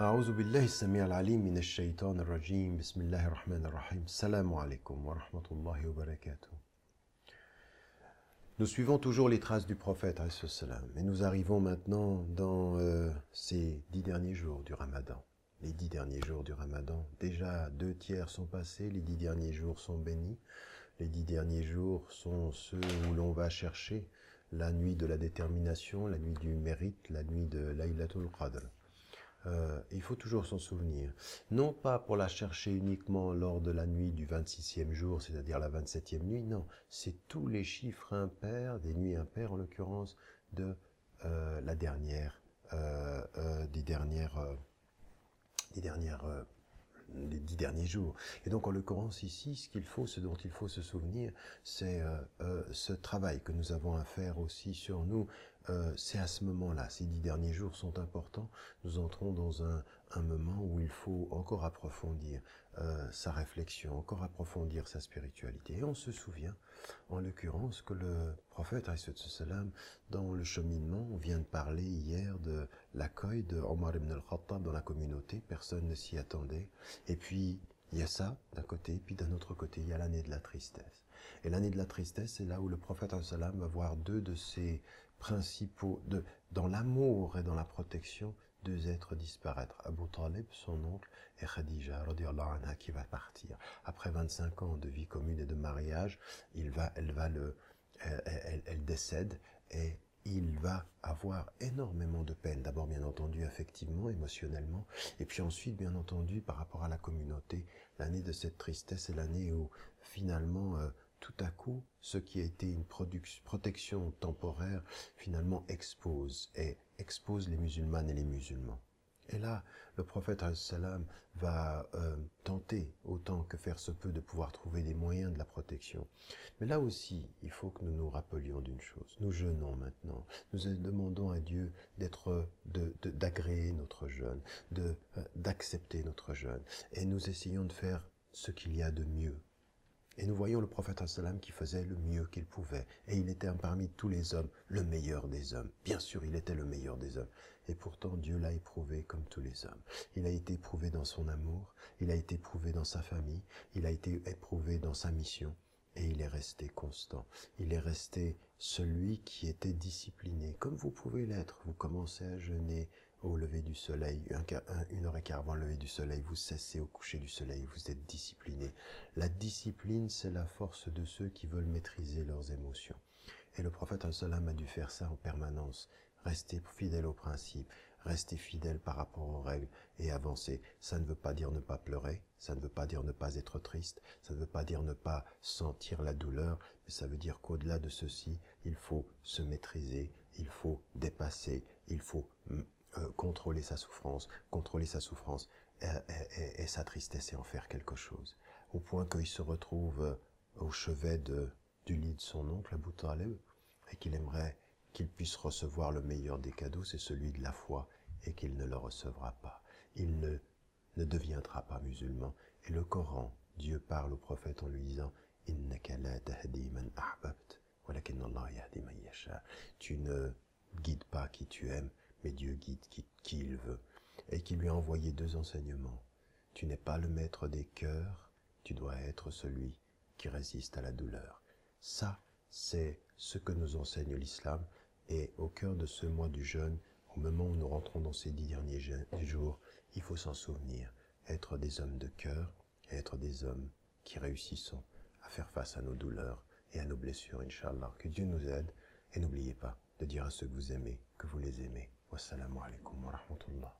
أعوذ بالله السميع العليم من الشيطان الرجيم بسم الله الرحمن الرحيم السلام عليكم ورحمة الله وبركاته Nous suivons toujours les traces du prophète alayhi salam, et nous arrivons maintenant dans euh, ces dix derniers jours du ramadan. Les dix derniers jours du ramadan, déjà deux tiers sont passés, les dix derniers jours sont bénis, les dix derniers jours sont ceux où l'on va chercher la nuit de la détermination, la nuit du mérite, la nuit de Laylatul Qadr. Euh, il faut toujours s'en souvenir. Non pas pour la chercher uniquement lors de la nuit du 26e jour, c'est-à-dire la 27e nuit, non. C'est tous les chiffres impairs, des nuits impaires en l'occurrence, de euh, la dernière, euh, des dernières, des dernières, les dix derniers jours. Et donc en l'occurrence ici, ce qu'il faut, ce dont il faut se souvenir, c'est ce travail que nous avons à faire aussi sur nous. Euh, c'est à ce moment-là, ces dix derniers jours sont importants. Nous entrons dans un, un moment où il faut encore approfondir euh, sa réflexion, encore approfondir sa spiritualité. Et on se souvient, en l'occurrence, que le prophète, dans le cheminement, on vient de parler hier de l'accueil de Omar ibn al-Khattab dans la communauté. Personne ne s'y attendait. Et puis, il y a ça d'un côté, puis d'un autre côté, il y a l'année de la tristesse. Et l'année de la tristesse, c'est là où le prophète va voir deux de ses principaux, de, dans l'amour et dans la protection, deux êtres disparaître. Abu Talib, son oncle, et Khadija, anha, qui va partir. Après 25 ans de vie commune et de mariage, il va, elle va le, elle, elle- elle décède et il va avoir énormément de peine. D'abord, bien entendu, affectivement, émotionnellement, et puis ensuite, bien entendu, par rapport à la communauté. L'année de cette tristesse est l'année où, finalement, euh, tout à coup, ce qui a été une protection temporaire, finalement, expose et expose les musulmanes et les musulmans. Et là, le prophète salam va euh, tenter, autant que faire se peut, de pouvoir trouver des moyens de la protection. Mais là aussi, il faut que nous nous rappelions d'une chose. Nous jeûnons maintenant. Nous demandons à Dieu d'être, de, de- d'agréer notre jeûne, euh, d'accepter notre jeûne. Et nous essayons de faire ce qu'il y a de mieux. Et nous voyons le prophète salam qui faisait le mieux qu'il pouvait. Et il était parmi tous les hommes le meilleur des hommes. Bien sûr, il était le meilleur des hommes. Et pourtant, Dieu l'a éprouvé comme tous les hommes. Il a été éprouvé dans son amour, il a été éprouvé dans sa famille, il a été éprouvé dans sa mission. Et il est resté constant. Il est resté celui qui était discipliné, comme vous pouvez l'être. Vous commencez à jeûner au lever du soleil, une heure et quart avant le lever du soleil, vous cessez au coucher du soleil, vous êtes discipliné. La discipline, c'est la force de ceux qui veulent maîtriser leurs émotions. Et le prophète salam a dû faire ça en permanence. Rester fidèle aux principes, rester fidèle par rapport aux règles et avancer. Ça ne veut pas dire ne pas pleurer, ça ne veut pas dire ne pas être triste, ça ne veut pas dire ne pas sentir la douleur, mais ça veut dire qu'au-delà de ceci, il faut se maîtriser, il faut dépasser, il faut mm, euh, contrôler sa souffrance, contrôler sa souffrance et- et- et sa tristesse et en faire quelque chose. Au point qu'il se retrouve euh, au chevet du lit de son oncle, Abu Talib, et qu'il aimerait qu'il puisse recevoir le meilleur des cadeaux, c'est celui de la foi, et qu'il ne le recevra pas. Il ne, ne deviendra pas musulman. Et le Coran, Dieu parle au prophète en lui disant « Innaka la tahdi man ahbabt, walakin Allah yahdi man yasha. » Tu ne guides pas qui tu aimes, mais Dieu guide qui, qui il veut. Et qui lui a envoyé deux enseignements. Tu n'es pas le maître des cœurs, tu dois être celui qui résiste à la douleur. Ça, c'est ce que nous enseigne l'islam. Et au cœur de ce mois du jeûne, au moment où nous rentrons dans ces dix derniers jours, il faut s'en souvenir. Être des hommes de cœur être des hommes qui réussissons à faire face à nos douleurs et à nos blessures, Inch'Allah. Que Dieu nous aide. Et n'oubliez pas de dire à ceux que vous aimez que vous les aimez. Wassalamu alaikum wa rahmatullah.